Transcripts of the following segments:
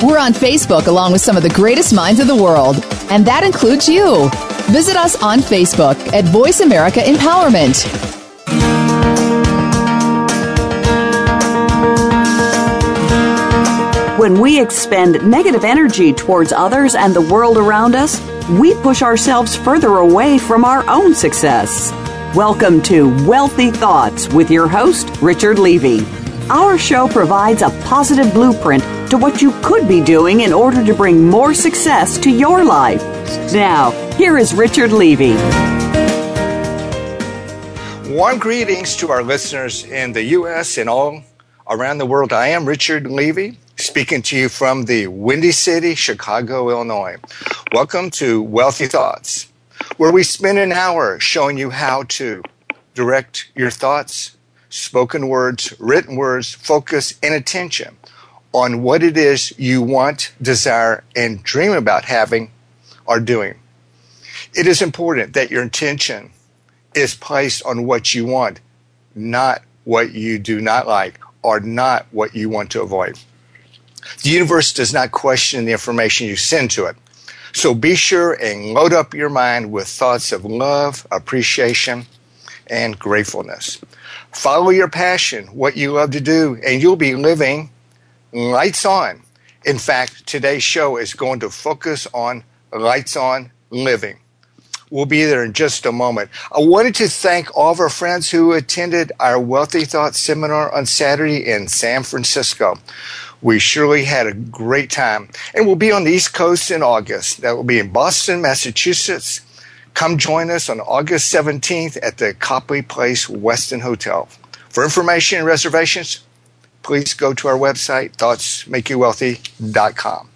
We're on Facebook along with some of the greatest minds of the world, and that includes you. Visit us on Facebook at Voice America Empowerment. When we expend negative energy towards others and the world around us, we push ourselves further away from our own success. Welcome to Wealthy Thoughts with your host, Richard Levy. Our show provides a positive blueprint to what you could be doing in order to bring more success to your life. Now, here is Richard Levy. Warm greetings to our listeners in the U.S. and all around the world. I am Richard Levy, speaking to you from the Windy City, Chicago, Illinois. Welcome to Wealthy Thoughts where we spend an hour showing you how to direct your thoughts, spoken words, written words, focus, and attention on what it is you want, desire, and dream about having or doing. It is important that your intention is placed on what you want, not what you do not like or not what you want to avoid. The universe does not question the information you send to it. So be sure and load up your mind with thoughts of love, appreciation, and gratefulness. Follow your passion, what you love to do, and you'll be living lights on. In fact, today's show is going to focus on lights on living. We'll be there in just a moment. I wanted to thank all of our friends who attended our Wealthy Thoughts seminar on Saturday in San Francisco. We surely had a great time. And we'll be on the East Coast in August. That will be in Boston, Massachusetts. Come join us on August 17th at the Copley Place Westin Hotel. For information and reservations, please go to our website, thoughtsmakeyouwealthy.com.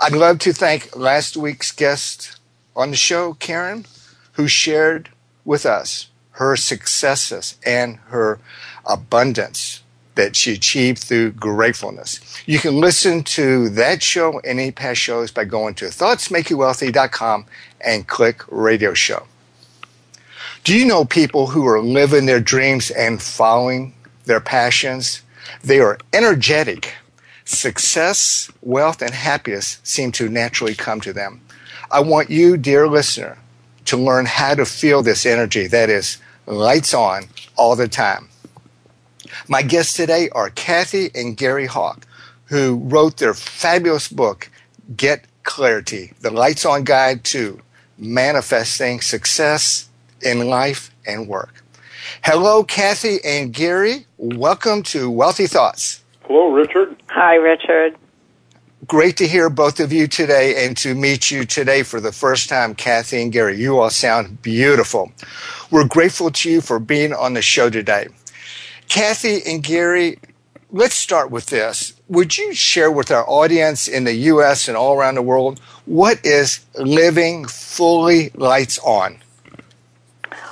I'd love to thank last week's guest on the show, Karen, who shared with us her successes and her abundance that she achieved through gratefulness. You can listen to that show and any past shows by going to thoughtsmakeyouwealthy.com and click radio show. Do you know people who are living their dreams and following their passions? They are energetic. Success, wealth, and happiness seem to naturally come to them. I want you, dear listener, to learn how to feel this energy that is lights on all the time. My guests today are Cathy and Gary Hawk, who wrote their fabulous book, Get Clarity The Lights On Guide to Manifesting Success in Life and Work. Hello, Cathy and Gary. Welcome to Wealthy Thoughts. Hello, Richard. Hi, Richard. Great to hear both of you today and to meet you today for the first time, Cathy and Gary. You all sound beautiful. We're grateful to you for being on the show today. Cathy and Gary, let's start with this. Would you share with our audience in the U.S. and all around the world what is living fully lights on?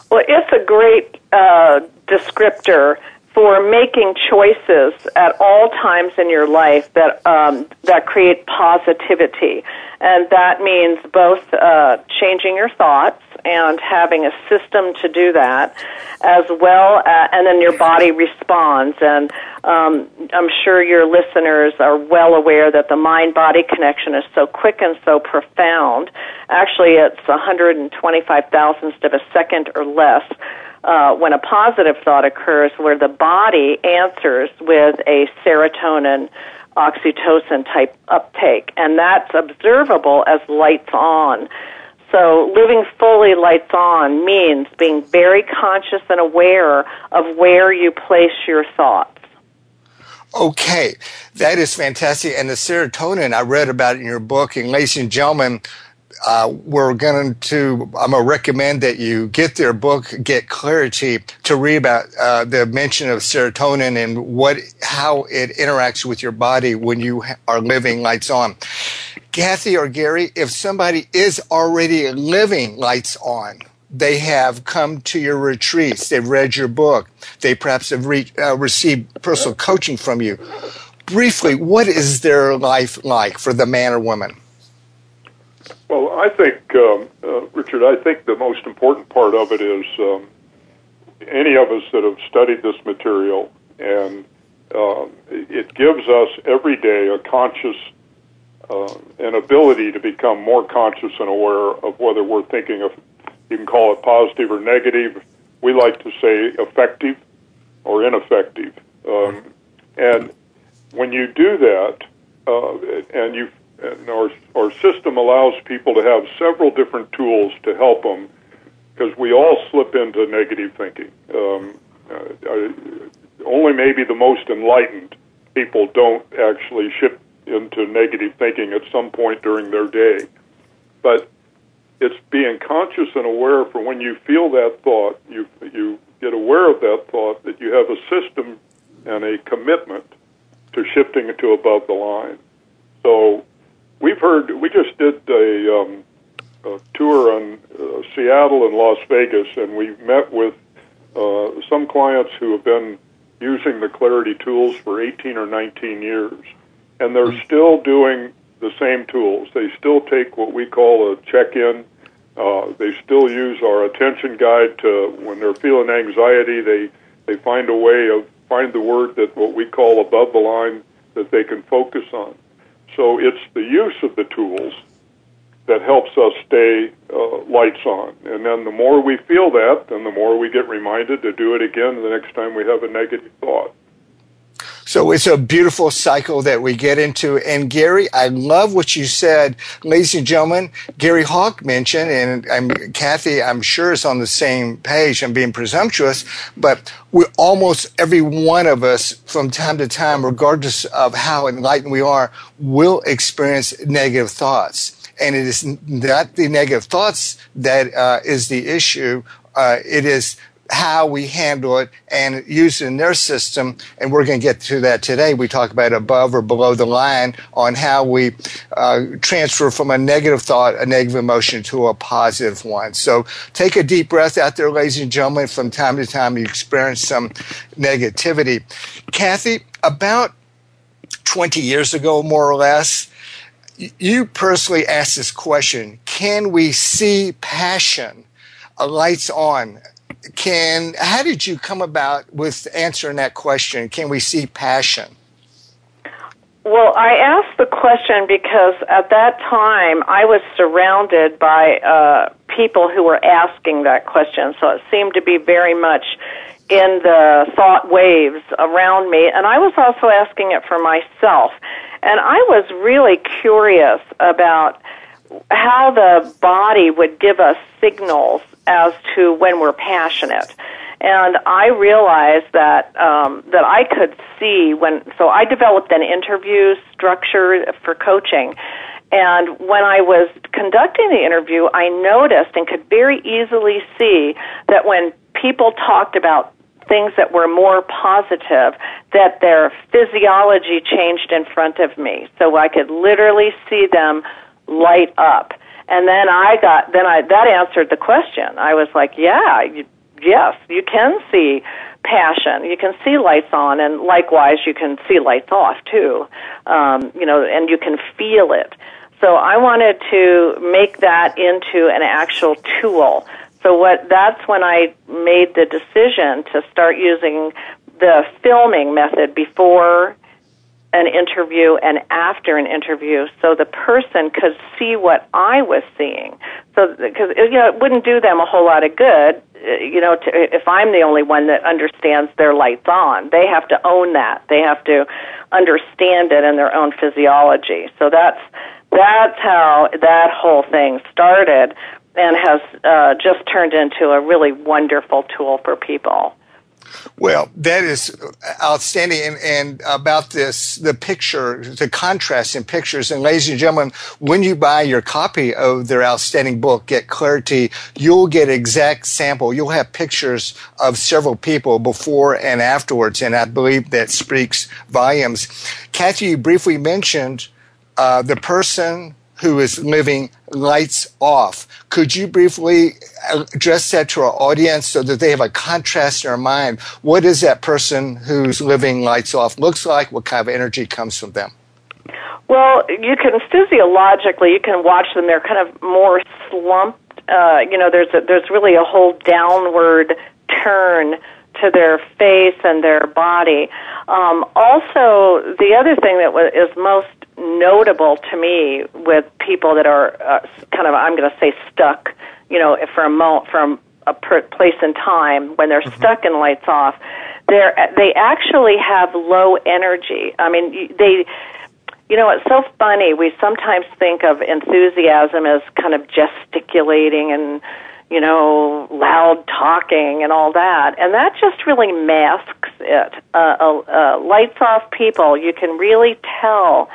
Well, it's a great uh, descriptor for making choices at all times in your life that um, that create positivity, and that means both uh, changing your thoughts and having a system to do that, as well, uh, and then your body responds. And um, I'm sure your listeners are well aware that the mind body connection is so quick and so profound. Actually, it's 125 thousandths of a second or less. Uh, when a positive thought occurs, where the body answers with a serotonin oxytocin type uptake, and that's observable as lights on. So living fully lights on means being very conscious and aware of where you place your thoughts. Okay, that is fantastic. And the serotonin, I read about in your book. And ladies and gentlemen, uh, we're going to, I'm going to recommend that you get their book, Get Clarity, to read about uh, the mention of serotonin and what, how it interacts with your body when you are living lights on. Cathy or Gary, if somebody is already living lights on, they have come to your retreats, they've read your book, they perhaps have re- uh, received personal coaching from you. Briefly, what is their life like for the man or woman? Well, I think, um, uh, Richard, I think the most important part of it is um, any of us that have studied this material, and um, it gives us every day a conscious uh, an ability to become more conscious and aware of whether we're thinking of, you can call it positive or negative. We like to say effective or ineffective. Um, and when you do that, uh, and you and our our system allows people to have several different tools to help them, because we all slip into negative thinking. Um, uh, only maybe the most enlightened people don't actually shift into negative thinking at some point during their day. But it's being conscious and aware for when you feel that thought, you you get aware of that thought that you have a system and a commitment to shifting it to above the line. So we've heard we just did a, um, a tour on uh, Seattle and Las Vegas, and we met with uh, some clients who have been using the Clarity tools for 18 or 19 years, and they're mm-hmm. still doing the same tools. They still take what we call a check-in. Uh, they still use our attention guide to when they're feeling anxiety. They they find a way of find the word that what we call above the line that they can focus on. So it's the use of the tools that helps us stay uh, lights on. And then the more we feel that, then the more we get reminded to do it again the next time we have a negative thought. So it's a beautiful cycle that we get into. And Gary, I love what you said. Ladies and gentlemen, Gary Hawk mentioned, and I'm, Cathy, I'm sure is on the same page. I'm being presumptuous, but we almost every one of us from time to time, regardless of how enlightened we are, will experience negative thoughts and it is not the negative thoughts that uh, is the issue. Uh, it is how we handle it and use it in their system. And we're going to get to that today. We talk about above or below the line on how we uh, transfer from a negative thought, a negative emotion to a positive one. So take a deep breath out there, ladies and gentlemen. From time to time, you experience some negativity. Cathy, about 20 years ago, more or less, you personally asked this question Can we see passion? lights on can how did you come about with answering that question? Can we see passion? Well, I asked the question because at that time I was surrounded by uh, people who were asking that question, so it seemed to be very much in the thought waves around me, and I was also asking it for myself. And I was really curious about how the body would give us signals as to when we're passionate. And I realized that um, that I could see when. So I developed an interview structure for coaching, and when I was conducting the interview, I noticed and could very easily see that when people talked about things that were more positive, that their physiology changed in front of me. So I could literally see them light up. And then I got, then I, that answered the question. I was like, yeah, you, yes, you can see passion. You can see lights on, and likewise, you can see lights off too. Um, you know, and you can feel it. So I wanted to make that into an actual tool. So what? That's when I made the decision to start using the filming method before an interview and after an interview so the person could see what I was seeing. So, because, you know, it wouldn't do them a whole lot of good, uh, you know, to, if I'm the only one that understands their lights on. They have to own that. They have to understand it in their own physiology. So that's, that's how that whole thing started and has uh, just turned into a really wonderful tool for people. Well, that is outstanding. And, and, about this, the picture, the contrast in pictures. And ladies and gentlemen, when you buy your copy of their outstanding book, Get Clarity, you'll get exact sample. You'll have pictures of several people before and afterwards. And I believe that speaks volumes. Cathy, you briefly mentioned uh, the person who is living lights off. Could you briefly address that to our audience so that they have a contrast in their mind? What is that person who's living lights off looks like? What kind of energy comes from them? Well, you can physiologically, you can watch them. They're kind of more slumped. Uh, you know, there's a, there's really a whole downward turn to their face and their body. Um, also, the other thing that is most notable to me with people that are uh, kind of, I'm going to say, stuck, you know, for a moment, from a per- place in time when they're mm-hmm. stuck in lights off, they're they actually have low energy. I mean, they. You know, it's so funny. We sometimes think of enthusiasm as kind of gesticulating and you know, loud talking and all that. And that just really masks it. Uh, uh, uh, lights off people, you can really tell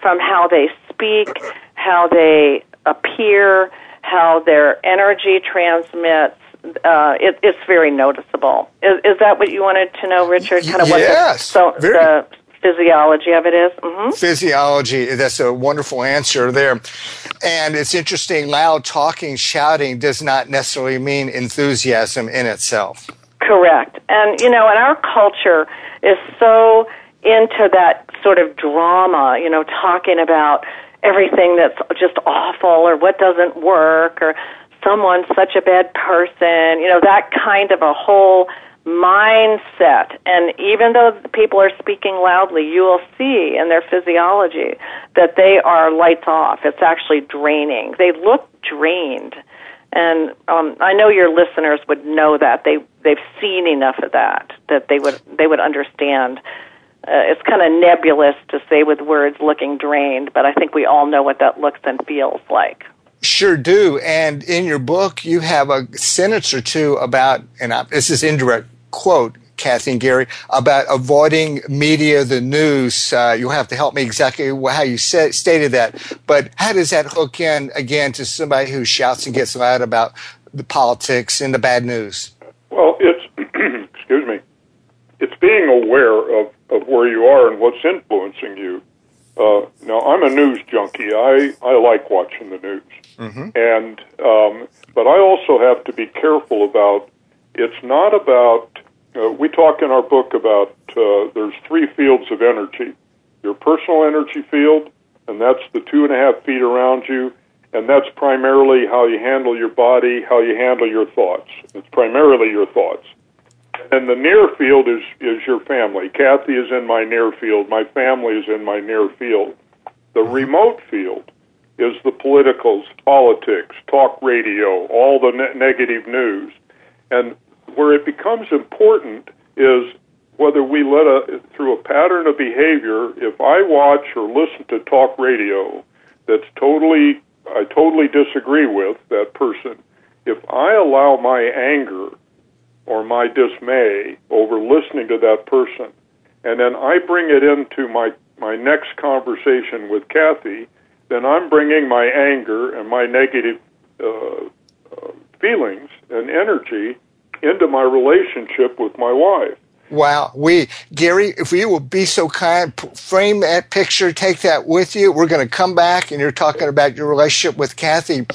from how they speak, how they appear, how their energy transmits. Uh, it, it's very noticeable. Is, is that what you wanted to know, Richard? Kind of what yes, so, very. the physiology of it is? Mm-hmm. Physiology, that's a wonderful answer there. And it's interesting, loud talking, shouting does not necessarily mean enthusiasm in itself. Correct. And, you know, and our culture is so into that sort of drama, you know, talking about everything that's just awful or what doesn't work or someone's such a bad person, you know, that kind of a whole mindset. And even though people are speaking loudly, you will see in their physiology that they are lights off. It's actually draining. They look drained. And um, I know your listeners would know that they they've seen enough of that that they would they would understand. Uh, it's kind of nebulous to say with words looking drained, but I think we all know what that looks and feels like. Sure do. And in your book, you have a sentence or two about, and I, this is indirect quote, Cathy and Gary, about avoiding media, the news. Uh, you'll have to help me exactly how you said, stated that. But how does that hook in again to somebody who shouts and gets loud about the politics and the bad news? Well, it's excuse me. It's being aware of, of where you are and what's influencing you. Uh, now, I'm a news junkie. I, I like watching the news, mm-hmm. and um, but I also have to be careful about it's not about, uh, we talk in our book about uh, there's three fields of energy your personal energy field, and that's the two and a half feet around you, and that's primarily how you handle your body, how you handle your thoughts. It's primarily your thoughts. And the near field is, is your family. Cathy is in my near field. My family is in my near field. The remote field is the politicals, politics, talk radio, all the ne- negative news. And where it becomes important is whether we let a through a pattern of behavior. If I watch or listen to talk radio, that's totally I totally disagree with that person. If I allow my anger or my dismay over listening to that person, and then I bring it into my my next conversation with Cathy, then I'm bringing my anger and my negative uh, uh, feelings and energy into my relationship with my wife. Wow. We, Gary, if you will be so kind, frame that picture, take that with you. We're going to come back and you're talking about your relationship with Cathy.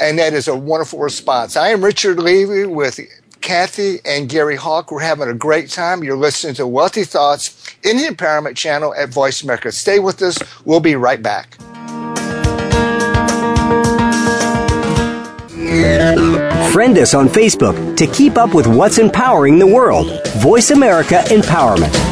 And that is a wonderful response. I am Richard Levy with Cathy and Gary Hawk. We're having a great time. You're listening to Wealthy Thoughts in the Empowerment Channel at Voice America. Stay with us. We'll be right back. Friend us on Facebook to keep up with what's empowering the world. Voice America Empowerment.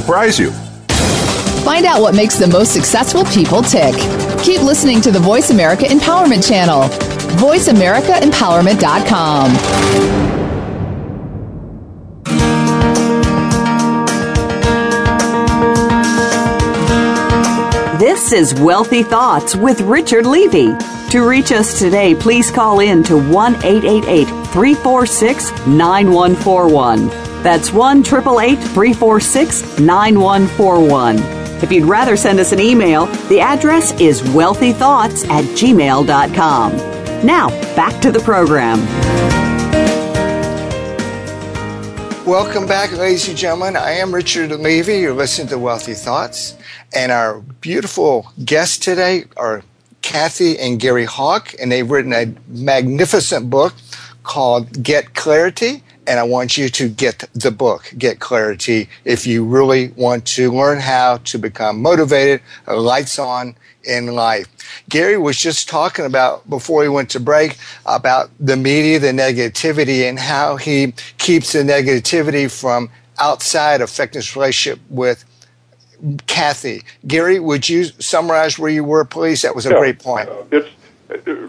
surprise you. Find out what makes the most successful people tick. Keep listening to the Voice America Empowerment Channel. VoiceAmericaEmpowerment.com. This is Wealthy Thoughts with Richard Levy. To reach us today, please call in to 1 888 346 9141. That's 1 346 9141. If you'd rather send us an email, the address is wealthythoughts at gmail.com. Now, back to the program. Welcome back, ladies and gentlemen. I am Richard Levy. You're listening to Wealthy Thoughts. And our beautiful guests today are Cathy and Gary Hawk, and they've written a magnificent book called Get Clarity. And I want you to get the book, Get Clarity, if you really want to learn how to become motivated, lights on in life. Gary was just talking about before he went to break about the media, the negativity, and how he keeps the negativity from outside affecting his relationship with Cathy. Gary, would you summarize where you were, please? That was a yeah. great point. Uh, it's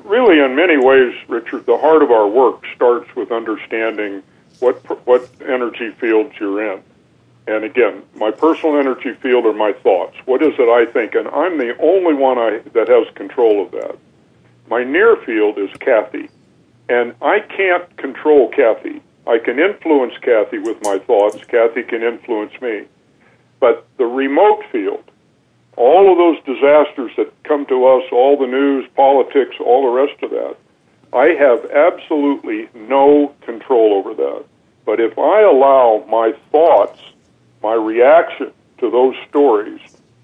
really, in many ways, Richard, the heart of our work starts with understanding what what energy fields you're in. And again, my personal energy field are my thoughts. What is it I think? And I'm the only one I, that has control of that. My near field is Cathy. And I can't control Cathy. I can influence Cathy with my thoughts. Cathy can influence me. But the remote field, all of those disasters that come to us, all the news, politics, all the rest of that, I have absolutely no control over that. But if I allow my thoughts my reaction to those stories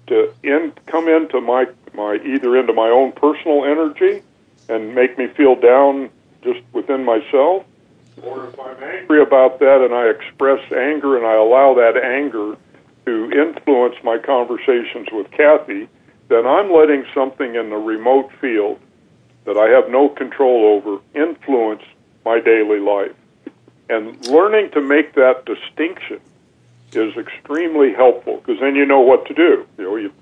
to in, come into my, my either into my own personal energy and make me feel down just within myself, or if I'm angry about that and I express anger and I allow that anger to influence my conversations with Cathy, then I'm letting something in the remote field that I have no control over influence my daily life. And learning to make that distinction is extremely helpful because then you know what to do. You know, you,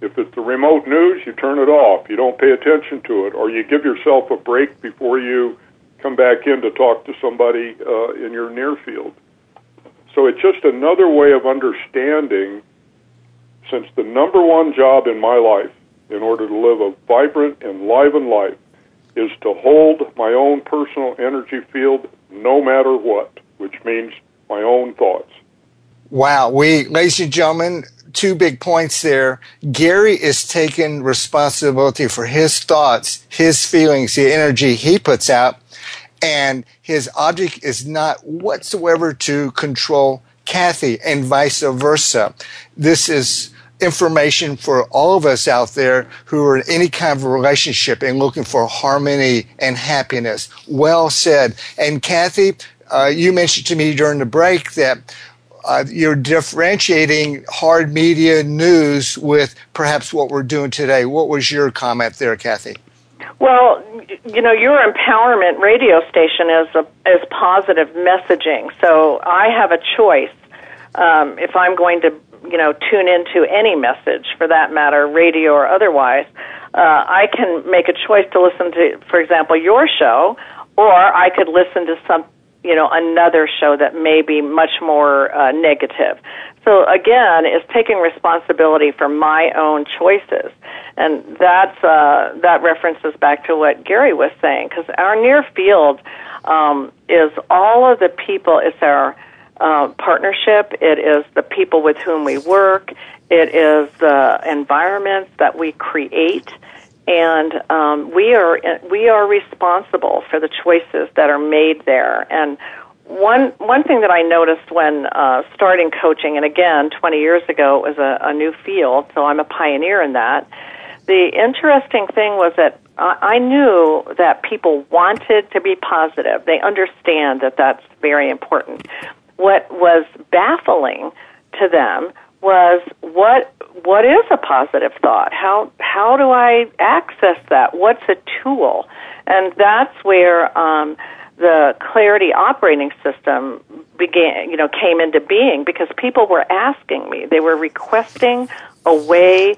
if it's the remote news, you turn it off. You don't pay attention to it, or you give yourself a break before you come back in to talk to somebody uh, in your near field. So it's just another way of understanding. Since the number one job in my life, in order to live a vibrant, enlivened life, is to hold my own personal energy field no matter what, which means my own thoughts. Wow. We, ladies and gentlemen, two big points there. Gary is taking responsibility for his thoughts, his feelings, the energy he puts out, and his object is not whatsoever to control Cathy and vice versa. This is information for all of us out there who are in any kind of relationship and looking for harmony and happiness. Well said. And Cathy, uh, you mentioned to me during the break that uh, you're differentiating hard media news with perhaps what we're doing today. What was your comment there, Cathy? Well, you know, your empowerment radio station is a, is positive messaging. So I have a choice um, if I'm going to, you know, tune into any message for that matter, radio or otherwise. Uh, I can make a choice to listen to, for example, your show, or I could listen to some you know another show that may be much more uh, negative. So again, it's taking responsibility for my own choices, and that's uh, that references back to what Gary was saying because our near field um, is all of the people. It's our uh, partnership. It is the people with whom we work. It is the environments that we create and um, we are we are responsible for the choices that are made there. And one one thing that I noticed when uh, starting coaching, and again, 20 years ago, it was a, a new field, so I'm a pioneer in that. The interesting thing was that I knew that people wanted to be positive. They understand that that's very important. What was baffling to them was what what is a positive thought? How how do I access that? What's a tool? And that's where um, the Clarity operating system began. You know, came into being because people were asking me. They were requesting a way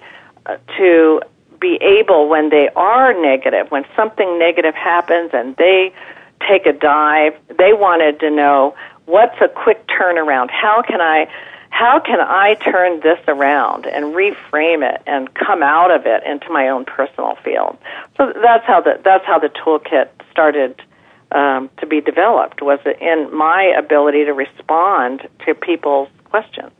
uh, to be able when they are negative, when something negative happens, and they take a dive. They wanted to know what's a quick turnaround. How can I how can I turn this around and reframe it and come out of it into my own personal field? So that's how the that's how the toolkit started um, to be developed. Was it in my ability to respond to people's questions.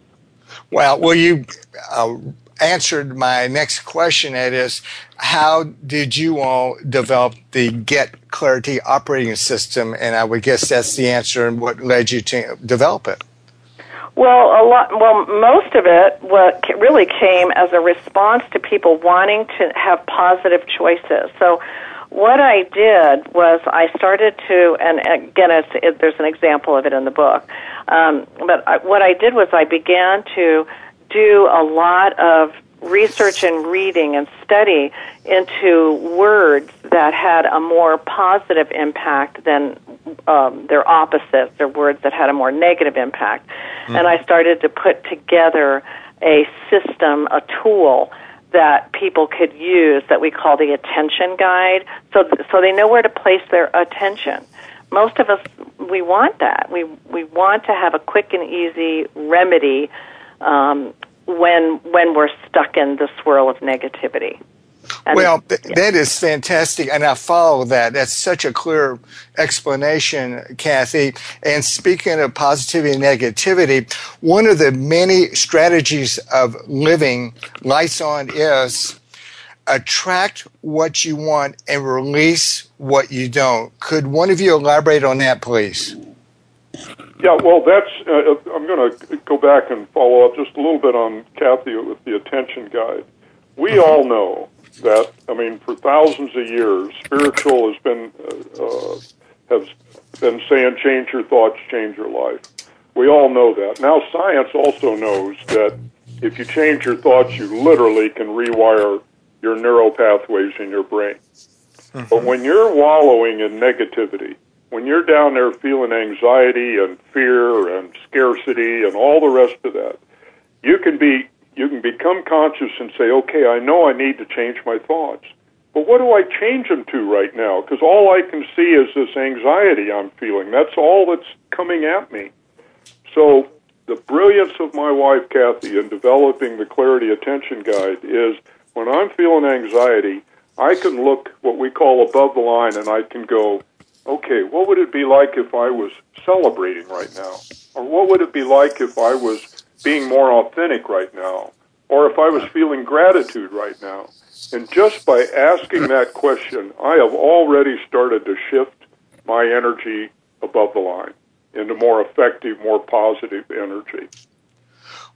Well, well, you uh, answered my next question. It is, how did you all develop the Get Clarity operating system? And I would guess that's the answer and what led you to develop it. Well, a lot. Well, most of it what really came as a response to people wanting to have positive choices. So, what I did was I started to, and again, it, there's an example of it in the book. Um, but I, what I did was I began to do a lot of research and reading and study into words that had a more positive impact than um, their opposites, or words that had a more negative impact. Mm-hmm. And I started to put together a system, a tool that people could use that we call the attention guide so so they know where to place their attention most of us we want that we we want to have a quick and easy remedy um, when when we're stuck in the swirl of negativity and well, th- yeah. that is fantastic, and I follow that. That's such a clear explanation, Cathy. And speaking of positivity and negativity, one of the many strategies of living lights on is attract what you want and release what you don't. Could one of you elaborate on that, please? Yeah, well, that's. Uh, I'm going to go back and follow up just a little bit on Cathy with the attention guide. We mm-hmm. all know that I mean, for thousands of years, spiritual has been uh, uh, has been saying, "Change your thoughts, change your life." We all know that. Now, science also knows that if you change your thoughts, you literally can rewire your neural pathways in your brain. Mm-hmm. But when you're wallowing in negativity, when you're down there feeling anxiety and fear and scarcity and all the rest of that, you can be you can become conscious and say, okay, I know I need to change my thoughts. But what do I change them to right now? Because all I can see is this anxiety I'm feeling. That's all that's coming at me. So, the brilliance of my wife, Cathy, in developing the Clarity Attention Guide is when I'm feeling anxiety, I can look what we call above the line and I can go, okay, what would it be like if I was celebrating right now? Or what would it be like if I was being more authentic right now, or if I was feeling gratitude right now. And just by asking that question, I have already started to shift my energy above the line into more effective, more positive energy.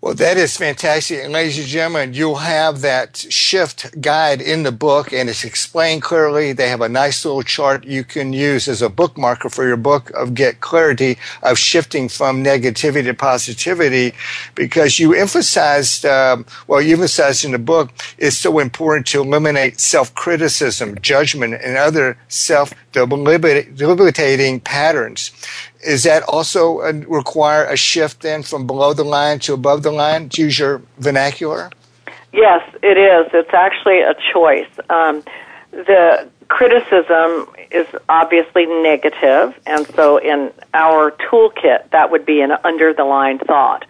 Well, that is fantastic. And ladies and gentlemen, you'll have that shift guide in the book and it's explained clearly. They have a nice little chart you can use as a bookmarker for your book of Get Clarity of shifting from negativity to positivity because you emphasized, um, well, you emphasized in the book, it's so important to eliminate self-criticism, judgment, and other self-debilitating patterns is that also a, require a shift then from below the line to above the line to use your vernacular? Yes, it is. It's actually a choice. Um, the criticism is obviously negative, and so in our toolkit, that would be an under the line thought.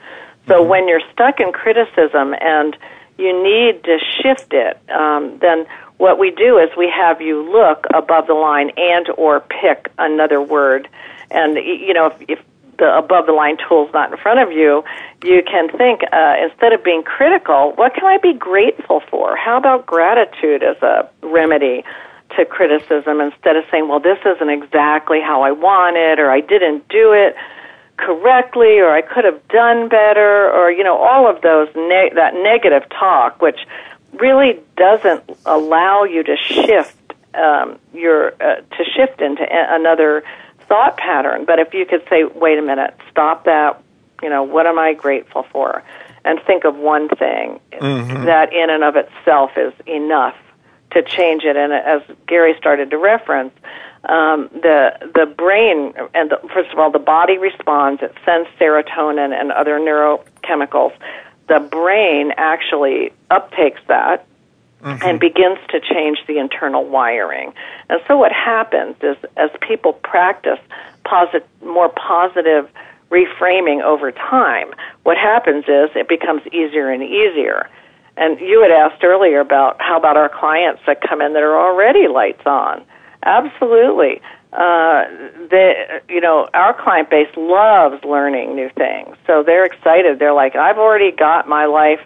So mm-hmm. when you're stuck in criticism and you need to shift it, um, then what we do is we have you look above the line and or pick another word and you know, if, if the above the line tool's not in front of you, you can think uh, instead of being critical, what can I be grateful for? How about gratitude as a remedy to criticism instead of saying, well, this isn't exactly how I wanted, or I didn't do it correctly, or I could have done better, or you know, all of those ne- that negative talk, which really doesn't allow you to shift um, your uh, to shift into another thought pattern. But if you could say, wait a minute, stop that, you know, what am I grateful for? And think of one thing mm-hmm. that in and of itself is enough to change it. And as Gary started to reference, um, the the brain and the, first of all, the body responds. It sends serotonin and other neurochemicals. The brain actually uptakes that mm-hmm. and begins to change the internal wiring. And so what happens is as people practice posit- more positive reframing over time, what happens is it becomes easier and easier. And you had asked earlier about how about our clients that come in that are already lights on. Absolutely. Uh, the you know our client base loves learning new things, so they're excited. They're like, I've already got my life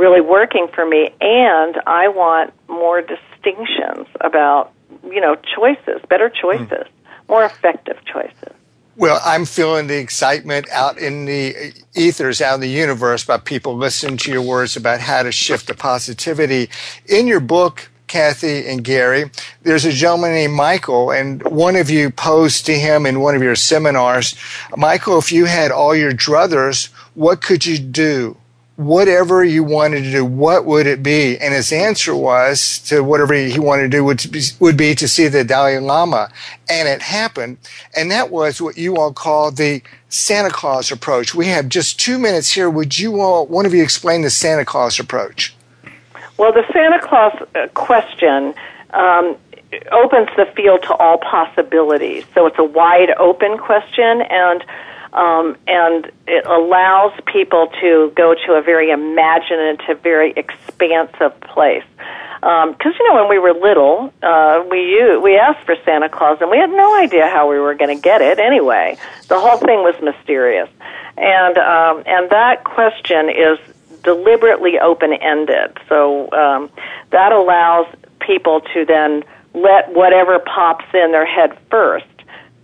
really working for me, and I want more distinctions about you know choices, better choices, mm. more effective choices. Well, I'm feeling the excitement out in the ethers, out in the universe, by people listening to your words about how to shift the positivity. In your book, Cathy and Gary, there's a gentleman named Michael, and one of you posed to him in one of your seminars, Michael, if you had all your druthers, what could you do? Whatever you wanted to do, what would it be? And his answer was to whatever he wanted to do would be, would be to see the Dalai Lama. And it happened. And that was what you all call the Santa Claus approach. We have just two minutes here. Would you all, one of you explain the Santa Claus approach? Well, the Santa Claus uh, question um, opens the field to all possibilities. So it's a wide open question and um, and it allows people to go to a very imaginative, very expansive place. Because um, you know, when we were little, uh, we used, we asked for Santa Claus, and we had no idea how we were going to get it. Anyway, the whole thing was mysterious, and um, and that question is deliberately open ended. So um, that allows people to then let whatever pops in their head first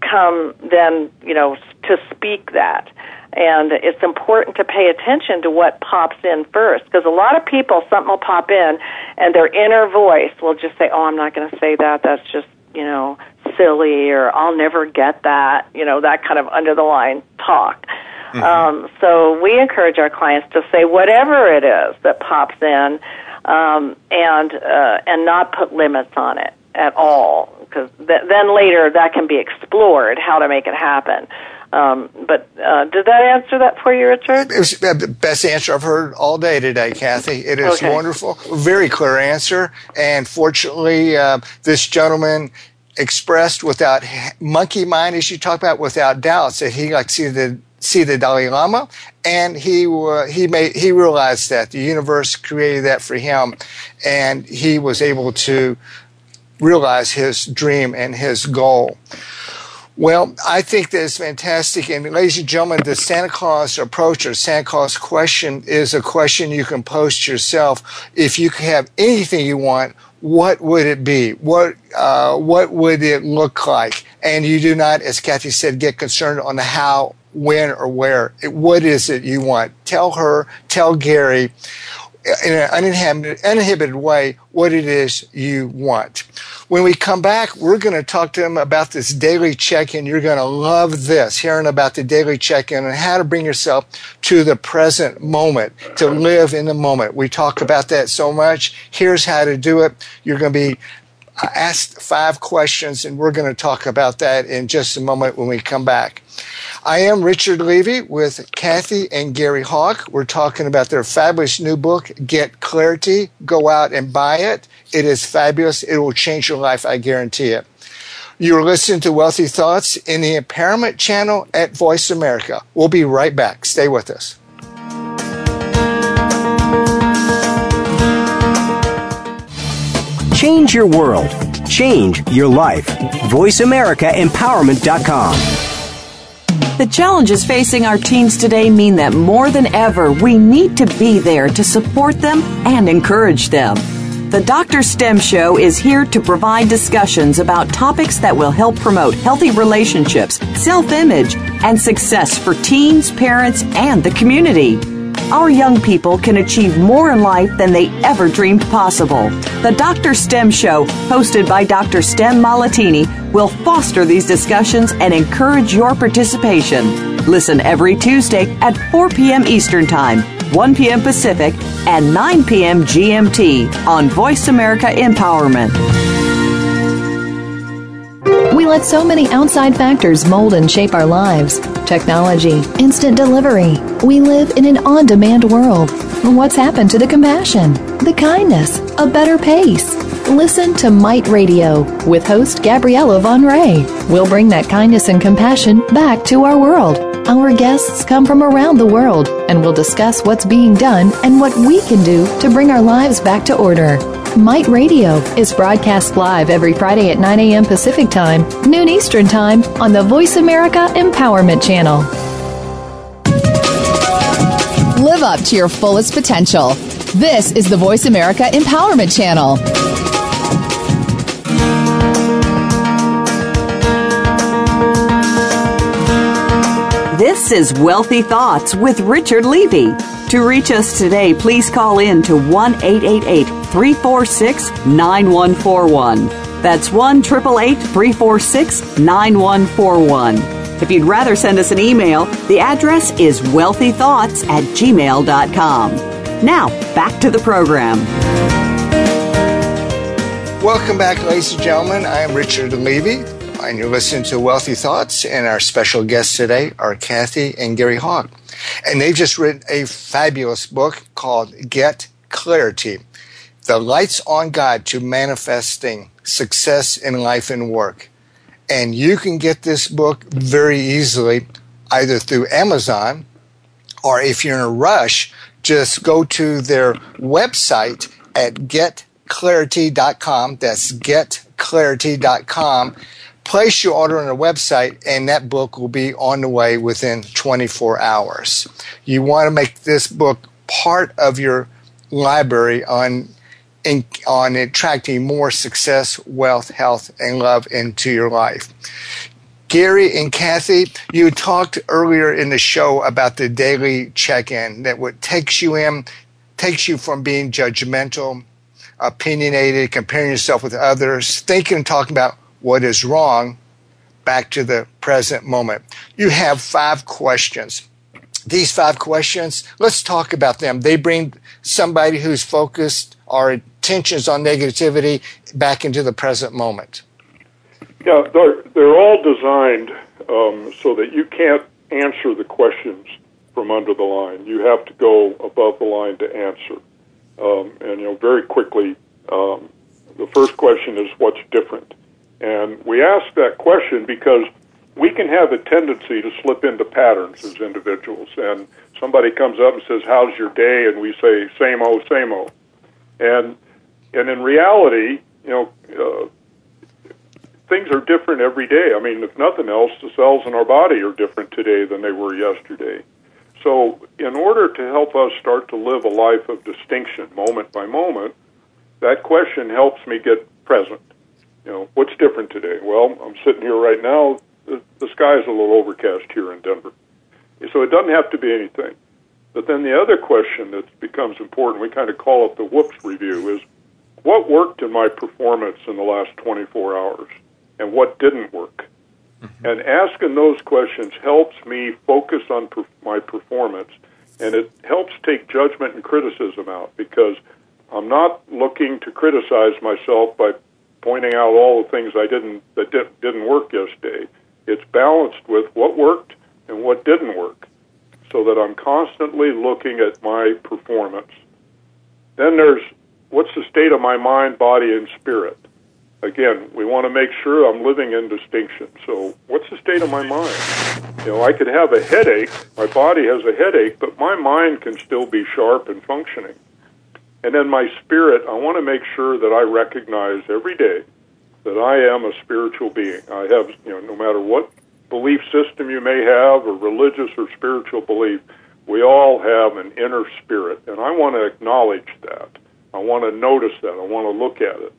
come then you know to speak that. And it's important to pay attention to what pops in first because a lot of people, something will pop in and their inner voice will just say, Oh, I'm not going to say that. That's just, you know, silly or I'll never get that, you know, that kind of under the line talk. Mm-hmm. Um, so we encourage our clients to say whatever it is that pops in um, and, uh, and not put limits on it at all because th- then later that can be explored how to make it happen. Um, but uh, did that answer that for you, Richard? It was the best answer I've heard all day today, Cathy. It is okay. wonderful, very clear answer, and fortunately, uh, this gentleman expressed without monkey mind, as you talk about, without doubts that he like to see the see the Dalai Lama, and he uh, he made he realized that the universe created that for him, and he was able to realize his dream and his goal. Well, I think that it's fantastic. And ladies and gentlemen, the Santa Claus approach or Santa Claus question is a question you can post yourself. If you could have anything you want, what would it be? What, uh, what would it look like? And you do not, as Cathy said, get concerned on the how, when, or where. What is it you want? Tell her, tell Gary in an uninhibited, uninhibited way what it is you want. When we come back, we're going to talk to them about this daily check-in. You're going to love this, hearing about the daily check-in and how to bring yourself to the present moment, to live in the moment. We talk about that so much. Here's how to do it. You're going to be asked five questions, and we're going to talk about that in just a moment when we come back. I am Richard Levy with Cathy and Gary Hawk. We're talking about their fabulous new book, Get Clarity. Go out and buy it. It is fabulous. It will change your life, I guarantee it. You're listening to Wealthy Thoughts in the Empowerment Channel at Voice America. We'll be right back. Stay with us. Change your world. Change your life. VoiceAmericaEmpowerment.com. The challenges facing our teens today mean that more than ever, we need to be there to support them and encourage them. The Dr. STEM Show is here to provide discussions about topics that will help promote healthy relationships, self image, and success for teens, parents, and the community. Our young people can achieve more in life than they ever dreamed possible. The Dr. STEM Show, hosted by Dr. STEM Malatini, will foster these discussions and encourage your participation. Listen every Tuesday at 4 p.m. Eastern Time, 1 p.m. Pacific, and 9 p.m. GMT on Voice America Empowerment. We let so many outside factors mold and shape our lives technology, instant delivery. We live in an on demand world. What's happened to the compassion, the kindness, a better pace? Listen to Might Radio with host Gabriella Von Ray. We'll bring that kindness and compassion back to our world Our guests come from around the world and we'll discuss what's being done and what we can do to bring our lives back to order. Mite Radio is broadcast live every Friday at 9 a.m. Pacific Time, noon Eastern Time on the Voice America Empowerment Channel. Live up to your fullest potential. This is the Voice America Empowerment Channel. This is Wealthy Thoughts with Richard Levy. To reach us today, please call in to 1 888 346 9141. That's 1 888 346 9141. If you'd rather send us an email, the address is wealthythoughts at gmail.com. Now, back to the program. Welcome back, ladies and gentlemen. I am Richard Levy and you're listening to Wealthy Thoughts. And our special guests today are Cathy and Gary Hawk. And they've just written a fabulous book called Get Clarity The Lights on Guide to Manifesting Success in Life and Work. And you can get this book very easily either through Amazon or if you're in a rush, just go to their website at getclarity.com. That's getclarity.com place your order on the website and that book will be on the way within 24 hours. You want to make this book part of your library on in, on attracting more success, wealth, health, and love into your life. Gary and Cathy, you talked earlier in the show about the daily check-in that what takes you in, takes you from being judgmental, opinionated, comparing yourself with others, thinking and talking about what is wrong back to the present moment. You have five questions. These five questions, let's talk about them. They bring somebody who's focused our attentions on negativity back into the present moment. Yeah, they're, they're all designed um, so that you can't answer the questions from under the line. You have to go above the line to answer. Um, and, you know, very quickly, um, the first question is what's different? And we ask that question because we can have a tendency to slip into patterns as individuals. And somebody comes up and says, "How's your day?" and we say, "Same old, same old." And and in reality, you know, uh, things are different every day. I mean, if nothing else, the cells in our body are different today than they were yesterday. So, in order to help us start to live a life of distinction, moment by moment, that question helps me get present you know, what's different today? Well, I'm sitting here right now. The, the sky is a little overcast here in Denver. So it doesn't have to be anything. But then the other question that becomes important, we kind of call it the whoops review, is what worked in my performance in the last 24 hours and what didn't work? Mm-hmm. And asking those questions helps me focus on per- my performance and it helps take judgment and criticism out because I'm not looking to criticize myself by pointing out all the things I didn't that di- didn't work yesterday. It's balanced with what worked and what didn't work, so that I'm constantly looking at my performance. Then there's what's the state of my mind, body, and spirit. Again, we want to make sure I'm living in distinction. So, what's the state of my mind? You know, I could have a headache, my body has a headache, but my mind can still be sharp and functioning. And then my spirit, I want to make sure that I recognize every day that I am a spiritual being. I have, you know, no matter what belief system you may have, or religious or spiritual belief, we all have an inner spirit. And I want to acknowledge that. I want to notice that. I want to look at it.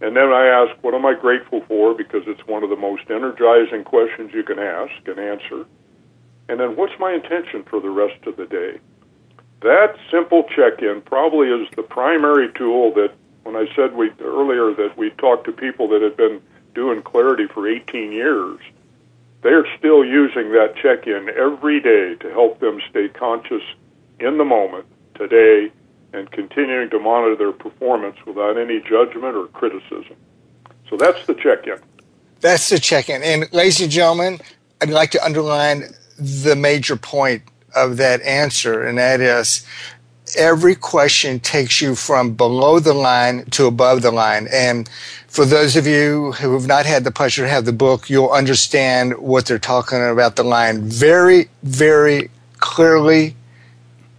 And then I ask, what am I grateful for? Because it's one of the most energizing questions you can ask and answer. And then what's my intention for the rest of the day? That simple check-in probably is the primary tool that when I said we earlier that we talked to people that had been doing clarity for 18 years, they're still using that check-in every day to help them stay conscious in the moment today and continuing to monitor their performance without any judgment or criticism. So that's the check-in. That's the check-in. And ladies and gentlemen, I'd like to underline the major point of that answer, and that is every question takes you from below the line to above the line. And for those of you who have not had the pleasure to have the book, you'll understand what they're talking about the line very, very clearly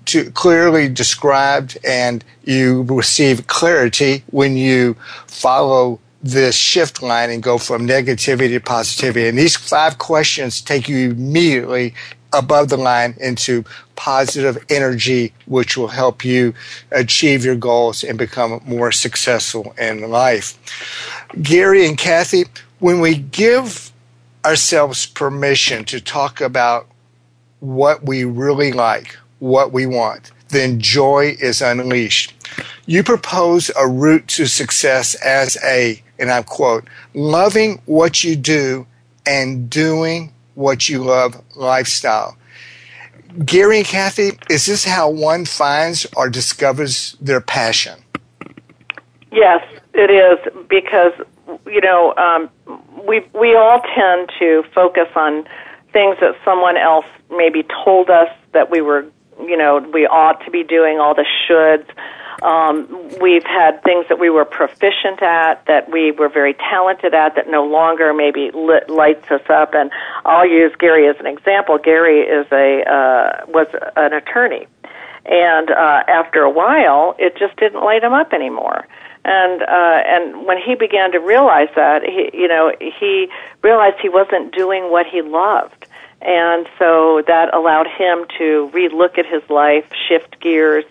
to clearly described and you receive clarity when you follow this shift line and go from negativity to positivity. And these five questions take you immediately above the line into positive energy, which will help you achieve your goals and become more successful in life. Gary and Cathy, when we give ourselves permission to talk about what we really like, what we want, then joy is unleashed. You propose a route to success as a, and I quote, loving what you do and doing what you love lifestyle. Gary and Cathy, is this how one finds or discovers their passion? Yes, it is because you know um, we we all tend to focus on things that someone else maybe told us that we were you know we ought to be doing all the shoulds um, we've had things that we were proficient at, that we were very talented at, that no longer maybe lit, lights us up. And I'll use Gary as an example. Gary is a uh, was an attorney, and uh, after a while, it just didn't light him up anymore. And uh, and when he began to realize that, he you know he realized he wasn't doing what he loved. And so that allowed him to relook at his life, shift gears,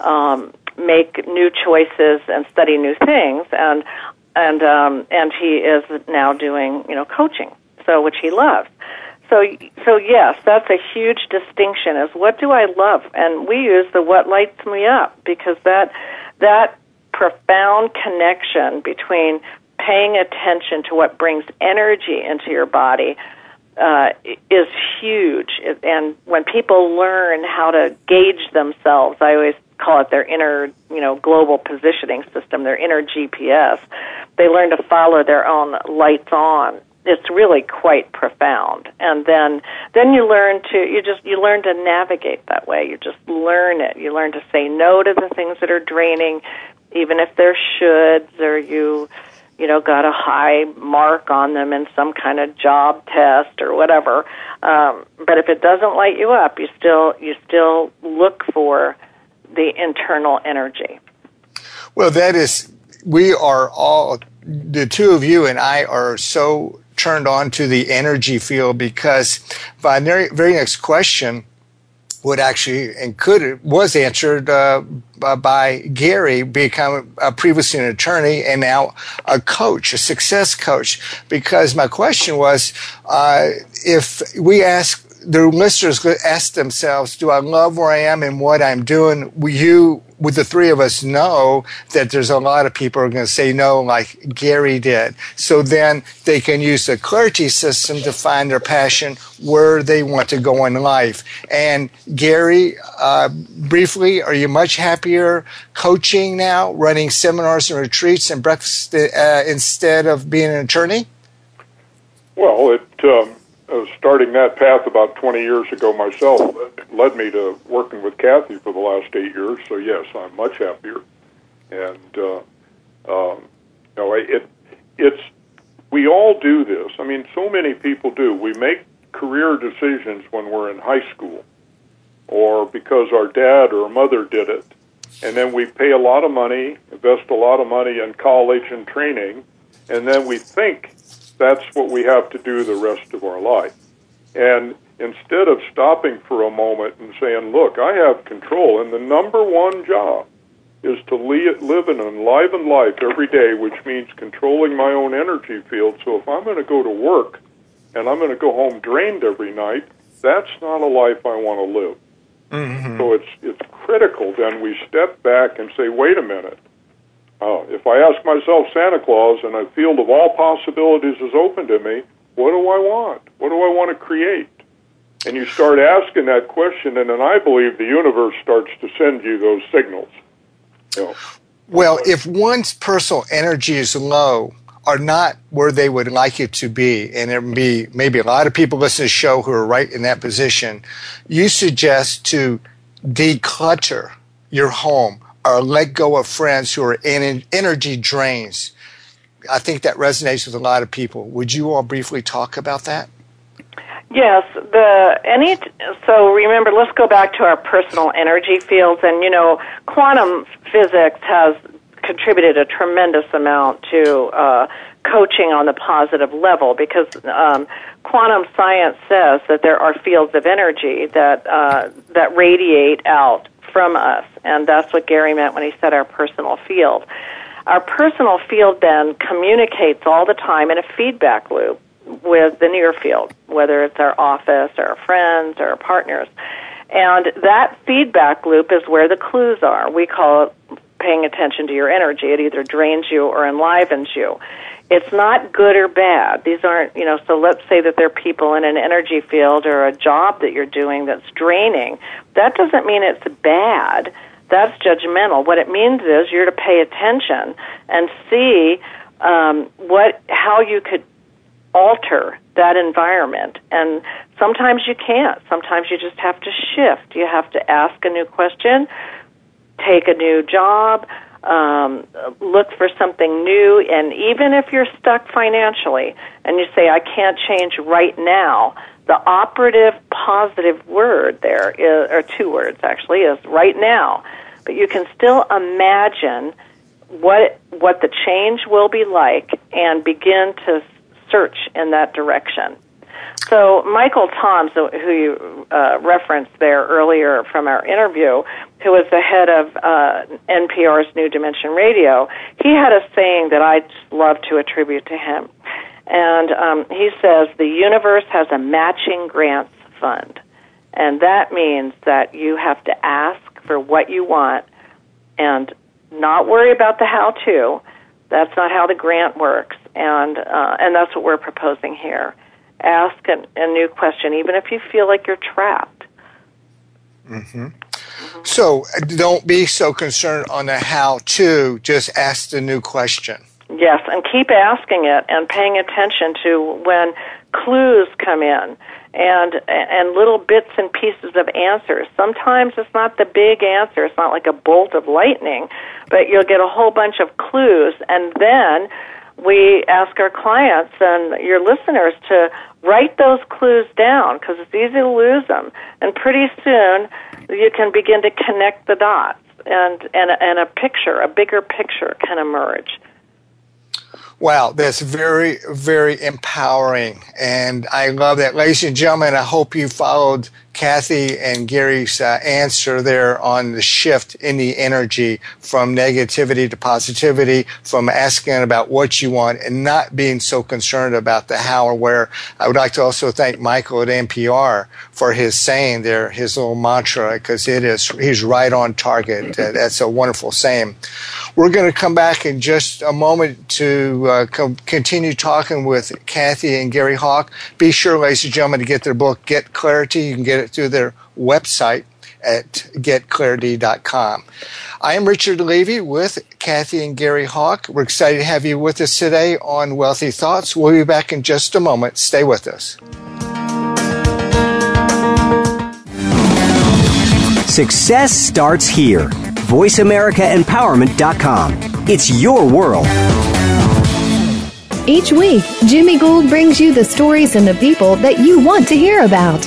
um, make new choices and study new things and and um and he is now doing you know coaching so which he loves so so yes that's a huge distinction is what do i love and we use the what lights me up because that that profound connection between paying attention to what brings energy into your body uh, is huge. And when people learn how to gauge themselves, I always call it their inner, you know, global positioning system, their inner GPS. They learn to follow their own lights on. It's really quite profound. And then then you learn to you just you learn to navigate that way. You just learn it. You learn to say no to the things that are draining, even if they're shoulds or you you know got a high mark on them in some kind of job test or whatever um, but if it doesn't light you up you still you still look for the internal energy. Well, that is, we are all, the two of you and I are so turned on to the energy field because my very, next question would actually and could was answered uh, by Gary, become a previously an attorney and now a coach, a success coach. Because my question was, uh, if we ask the listeners ask themselves, do I love where I am and what I'm doing? You, with the three of us, know that there's a lot of people are going to say no, like Gary did. So then they can use the clarity system to find their passion where they want to go in life. And Gary, uh, briefly, are you much happier coaching now, running seminars and retreats and breakfast uh, instead of being an attorney? Well, it. Um starting that path about 20 years ago myself led me to working with Cathy for the last eight years. So yes, I'm much happier. And uh, um, you know, it it's we all do this. I mean, so many people do. We make career decisions when we're in high school, or because our dad or mother did it, and then we pay a lot of money, invest a lot of money in college and training, and then we think that's what we have to do the rest of our life. And instead of stopping for a moment and saying, look, I have control, and the number one job is to live an enlivened life every day, which means controlling my own energy field. So if I'm going to go to work and I'm going to go home drained every night, that's not a life I want to live. Mm-hmm. So it's it's critical then we step back and say, wait a minute, uh, if I ask myself Santa Claus and a field of all possibilities is open to me, what do I want? What do I want to create? And you start asking that question, and then I believe the universe starts to send you those signals. You know, well, if one's personal energy is low, are not where they would like it to be, and there be maybe a lot of people listening to the show who are right in that position, you suggest to declutter your home or let go of friends who are in energy drains. I think that resonates with a lot of people. Would you all briefly talk about that? Yes, the any so remember let's go back to our personal energy fields and you know quantum physics has contributed a tremendous amount to uh, coaching on the positive level because um, quantum science says that there are fields of energy that uh, that radiate out from us, and that's what Gary meant when he said our personal field. Our personal field then communicates all the time in a feedback loop with the near field, whether it's our office or our friends or our partners. And that feedback loop is where the clues are. We call it paying attention to your energy. It either drains you or enlivens you. It's not good or bad. These aren't, you know, so let's say that there are people in an energy field or a job that you're doing that's draining. That doesn't mean it's bad. That's judgmental. What it means is you're to pay attention and see um, what how you could alter that environment. And sometimes you can't. Sometimes you just have to shift. You have to ask a new question, take a new job, um, look for something new. And even if you're stuck financially and you say, I can't change right now, the operative positive word there is, or two words actually, is right now. But you can still imagine what what the change will be like and begin to search in that direction. So Michael Toms, who you uh, referenced there earlier from our interview, who was the head of uh, NPR's New Dimension Radio, he had a saying that I love to attribute to him. And um, he says, the universe has a matching grants fund. And that means that you have to ask for what you want and not worry about the how to. That's not how the grant works and uh, and that's what we're proposing here. Ask a, a new question, even if you feel like you're trapped. Mm-hmm. Mm-hmm. So don't be so concerned on the how to. Just ask the new question. Yes, and keep asking it and paying attention to when clues come in and and little bits and pieces of answers. Sometimes it's not the big answer. It's not like a bolt of lightning, but you'll get a whole bunch of clues and then we ask our clients and your listeners to write those clues down because it's easy to lose them. And pretty soon you can begin to connect the dots and, and, and a picture, a bigger picture can emerge. Wow, that's very, very empowering. And I love that. Ladies and gentlemen, I hope you followed Cathy and Gary's uh, answer there on the shift in the energy from negativity to positivity, from asking about what you want and not being so concerned about the how or where. I would like to also thank Michael at NPR for his saying there, his little mantra, because it is, he's right on target. Uh, that's a wonderful saying. We're going to come back in just a moment to uh, co- continue talking with Cathy and Gary Hawk. Be sure, ladies and gentlemen, to get their book, Get Clarity. You can get it through their website at getclarity.com. I am Richard Levy with Cathy and Gary Hawk. We're excited to have you with us today on Wealthy Thoughts. We'll be back in just a moment. Stay with us. Success starts here. VoiceAmericaEmpowerment.com. It's your world. Each week, Jimmy Gould brings you the stories and the people that you want to hear about.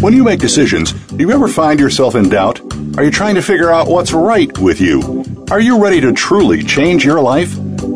When you make decisions, do you ever find yourself in doubt? Are you trying to figure out what's right with you? Are you ready to truly change your life?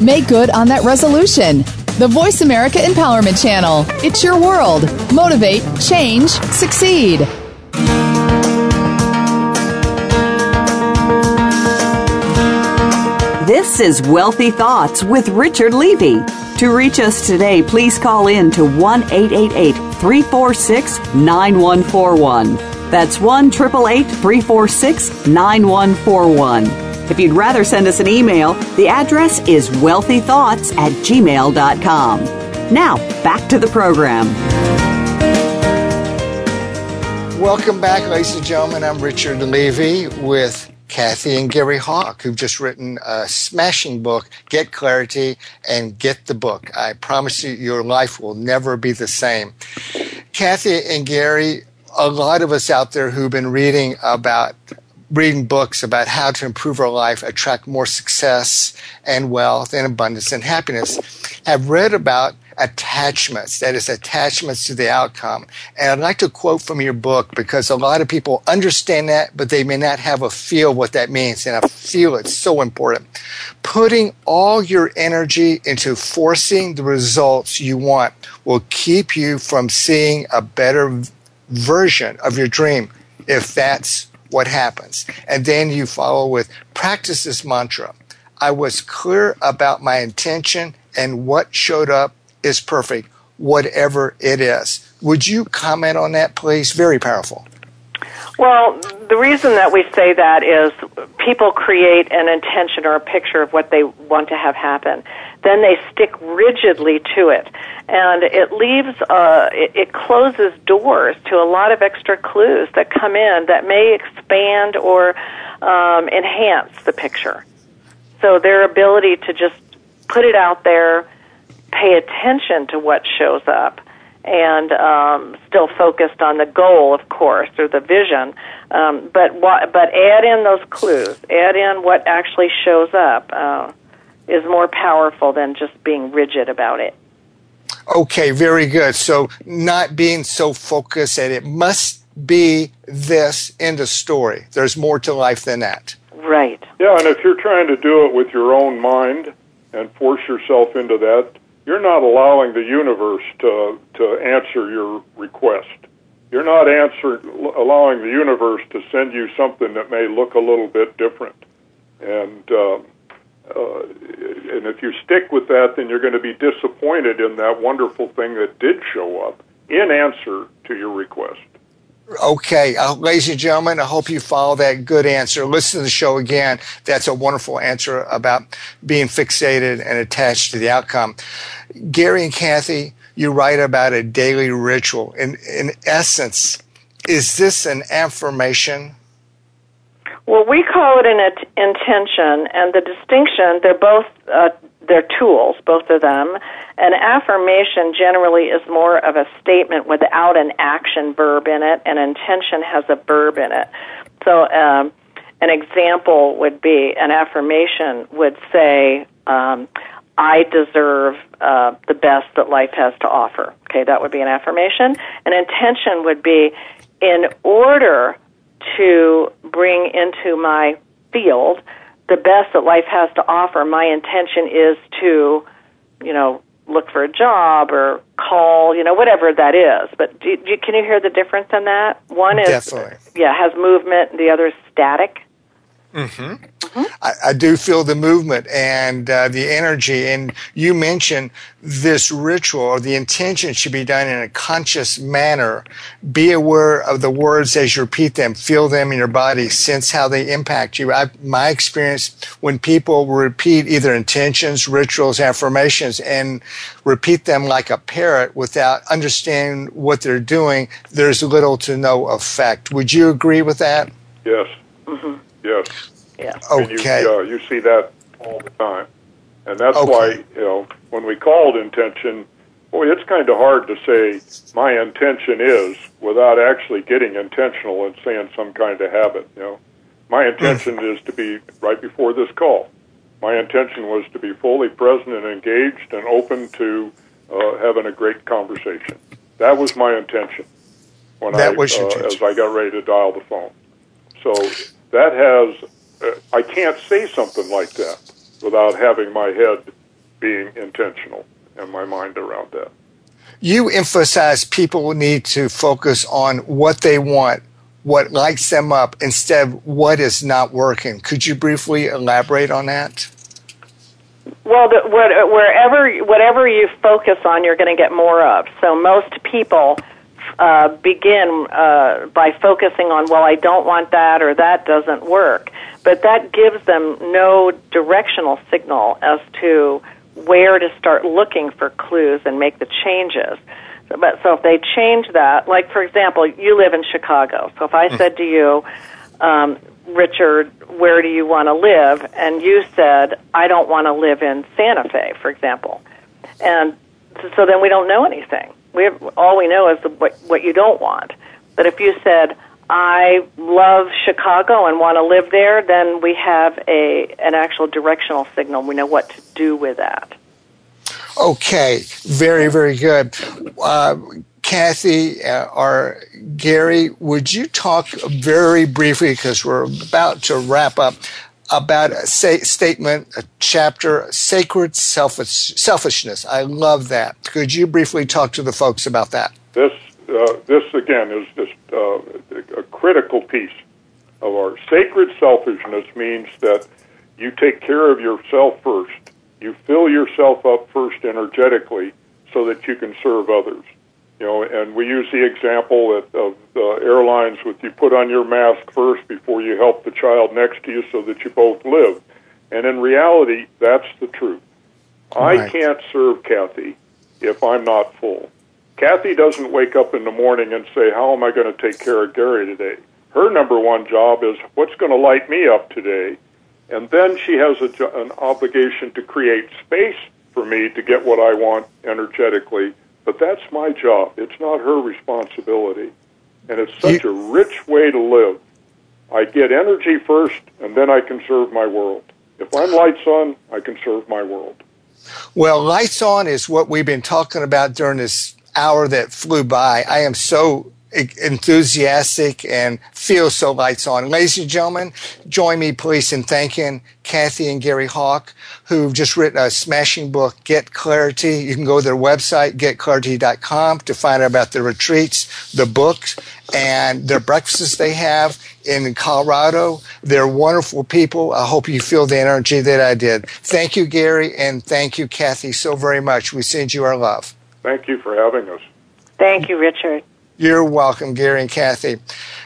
Make good on that resolution. The Voice America Empowerment Channel. It's your world. Motivate, change, succeed. This is Wealthy Thoughts with Richard Levy. To reach us today, please call in to 1 888 346 9141. That's 1 888 346 9141. If you'd rather send us an email, the address is wealthythoughts at gmail.com. Now, back to the program. Welcome back, ladies and gentlemen. I'm Richard Levy with Cathy and Gary Hawk, who've just written a smashing book, Get Clarity and Get the Book. I promise you, your life will never be the same. Cathy and Gary, a lot of us out there who've been reading about reading books about how to improve our life, attract more success and wealth and abundance and happiness, have read about attachments, that is, attachments to the outcome. And I'd like to quote from your book because a lot of people understand that, but they may not have a feel what that means. And I feel it's so important. Putting all your energy into forcing the results you want will keep you from seeing a better version of your dream if that's what happens. And then you follow with practice this mantra. I was clear about my intention and what showed up is perfect, whatever it is. Would you comment on that, please? Very powerful. Well, the reason that we say that is people create an intention or a picture of what they want to have happen. Then they stick rigidly to it. And it leaves, uh, it, it closes doors to a lot of extra clues that come in that may expand or um, enhance the picture. So their ability to just put it out there, pay attention to what shows up and um, still focused on the goal, of course, or the vision. Um, but but add in those clues, add in what actually shows up, uh, is more powerful than just being rigid about it. Okay, very good. So not being so focused that it must be this in the story. There's more to life than that. Right. Yeah, and if you're trying to do it with your own mind and force yourself into that, you're not allowing the universe to to answer your request. You're not answer, allowing the universe to send you something that may look a little bit different. And uh, uh, and if you stick with that, then you're going to be disappointed in that wonderful thing that did show up in answer to your request. Okay, uh, ladies and gentlemen, I hope you follow that good answer. Listen to the show again. That's a wonderful answer about being fixated and attached to the outcome. Gary and Cathy, you write about a daily ritual. In, in essence, is this an affirmation? Well, we call it an intention, and the distinction, they're both uh, they're tools, both of them. An affirmation generally is more of a statement without an action verb in it. and intention has a verb in it. So, um, an example would be an affirmation would say, um, I deserve uh, the best that life has to offer. Okay, that would be an affirmation. An intention would be, in order to bring into my field the best that life has to offer, my intention is to, you know, look for a job or call, you know, whatever that is. But do, do, can you hear the difference in that? One is Definitely. yeah has movement, the other is static. Mm-hmm. Mm-hmm. I, I, do feel the movement and uh, the energy. And you mentioned this ritual or the intention should be done in a conscious manner. Be aware of the words as you repeat them. Feel them in your body. Sense how they impact you. I, my experience when people repeat either intentions, rituals, affirmations, and repeat them like a parrot without understanding what they're doing, there's little to no effect. Would you agree with that? Yes. Mm-hmm. Yes. Yeah. Okay. You, uh, you see that all the time, and that's okay. why you know when we called intention, boy, it's kind of hard to say my intention is without actually getting intentional and saying some kind of habit. You know, my intention is to be right before this call. My intention was to be fully present and engaged and open to uh, having a great conversation. That was my intention when that I was uh, as I got ready to dial the phone. So that has uh, I can't say something like that without having my head being intentional and my mind around that. You emphasize people need to focus on what they want, what lights them up, instead of what is not working. Could you briefly elaborate on that? Well, the, what, wherever, whatever you focus on, you're going to get more of. So most people uh, begin uh, by focusing on, well, I don't want that or that doesn't work. But that gives them no directional signal as to where to start looking for clues and make the changes. So, but so if they change that, like for example, you live in Chicago. So if I said to you, um, Richard, where do you want to live? And you said, I don't want to live in Santa Fe, for example. And so then we don't know anything. We have, all we know is the, what, what you don't want. But if you said, I love Chicago and want to live there, then we have a an actual directional signal. We know what to do with that. Okay, very, very good. Uh, Cathy uh, or Gary, would you talk very briefly, because we're about to wrap up, about a statement, a chapter, sacred selfish, selfishness? I love that. Could you briefly talk to the folks about that? This, uh, this again, is just uh, a critical piece of our sacred selfishness means that you take care of yourself first. You fill yourself up first energetically so that you can serve others. You know, and we use the example of, of uh, airlines with you put on your mask first before you help the child next to you so that you both live. And in reality, that's the truth. Right. I can't serve Cathy if I'm not full. Cathy doesn't wake up in the morning and say, How am I going to take care of Gary today? Her number one job is, What's going to light me up today? And then she has a, an obligation to create space for me to get what I want energetically but that's my job. It's not her responsibility. And it's such you, a rich way to live. I get energy first, and then I can serve my world. If I'm lights on, I can serve my world. Well, lights on is what we've been talking about during this hour that flew by. I am so enthusiastic and feel so lights on. Ladies and gentlemen, join me please in thanking Cathy and Gary Hawk, who've just written a smashing book, Get Clarity. You can go to their website, getclarity.com, to find out about the retreats, the books, and their breakfasts they have in Colorado. They're wonderful people. I hope you feel the energy that I did. Thank you, Gary, and thank you, Cathy, so very much. We send you our love. Thank you for having us. Thank you, Richard. You're welcome, Gary and Cathy.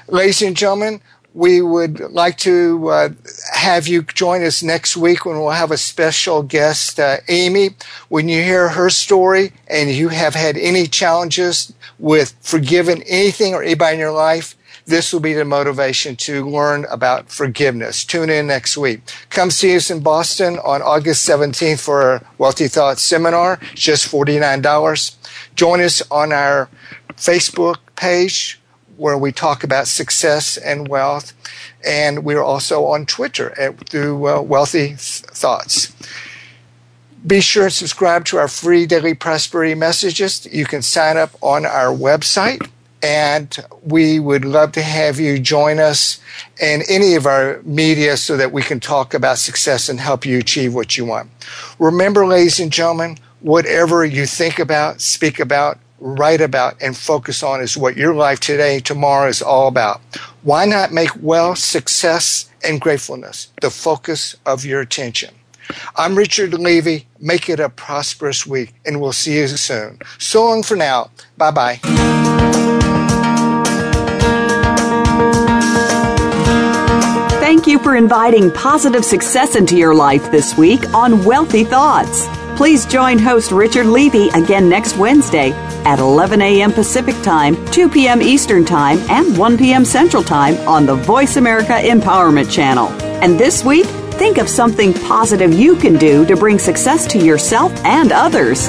Ladies and gentlemen, we would like to uh, have you join us next week when we'll have a special guest, uh, Amy. When you hear her story and you have had any challenges with forgiving anything or anybody in your life, this will be the motivation to learn about forgiveness. Tune in next week. Come see us in Boston on August 17th for a Wealthy Thoughts seminar, it's just $49. Join us on our Facebook page where we talk about success and wealth. And we're also on Twitter at, through uh, Wealthy Thoughts. Be sure and subscribe to our free daily prosperity messages. You can sign up on our website. And we would love to have you join us in any of our media so that we can talk about success and help you achieve what you want. Remember, ladies and gentlemen, whatever you think about, speak about, write about and focus on is what your life today, tomorrow is all about. Why not make wealth, success, and gratefulness the focus of your attention? I'm Richard Levy. Make it a prosperous week, and we'll see you soon. So long for now. Bye bye. Thank you for inviting positive success into your life this week on Wealthy Thoughts. Please join host Richard Levy again next Wednesday at 11 a.m. Pacific Time, 2 p.m. Eastern Time, and 1 p.m. Central Time on the Voice America Empowerment Channel. And this week, think of something positive you can do to bring success to yourself and others.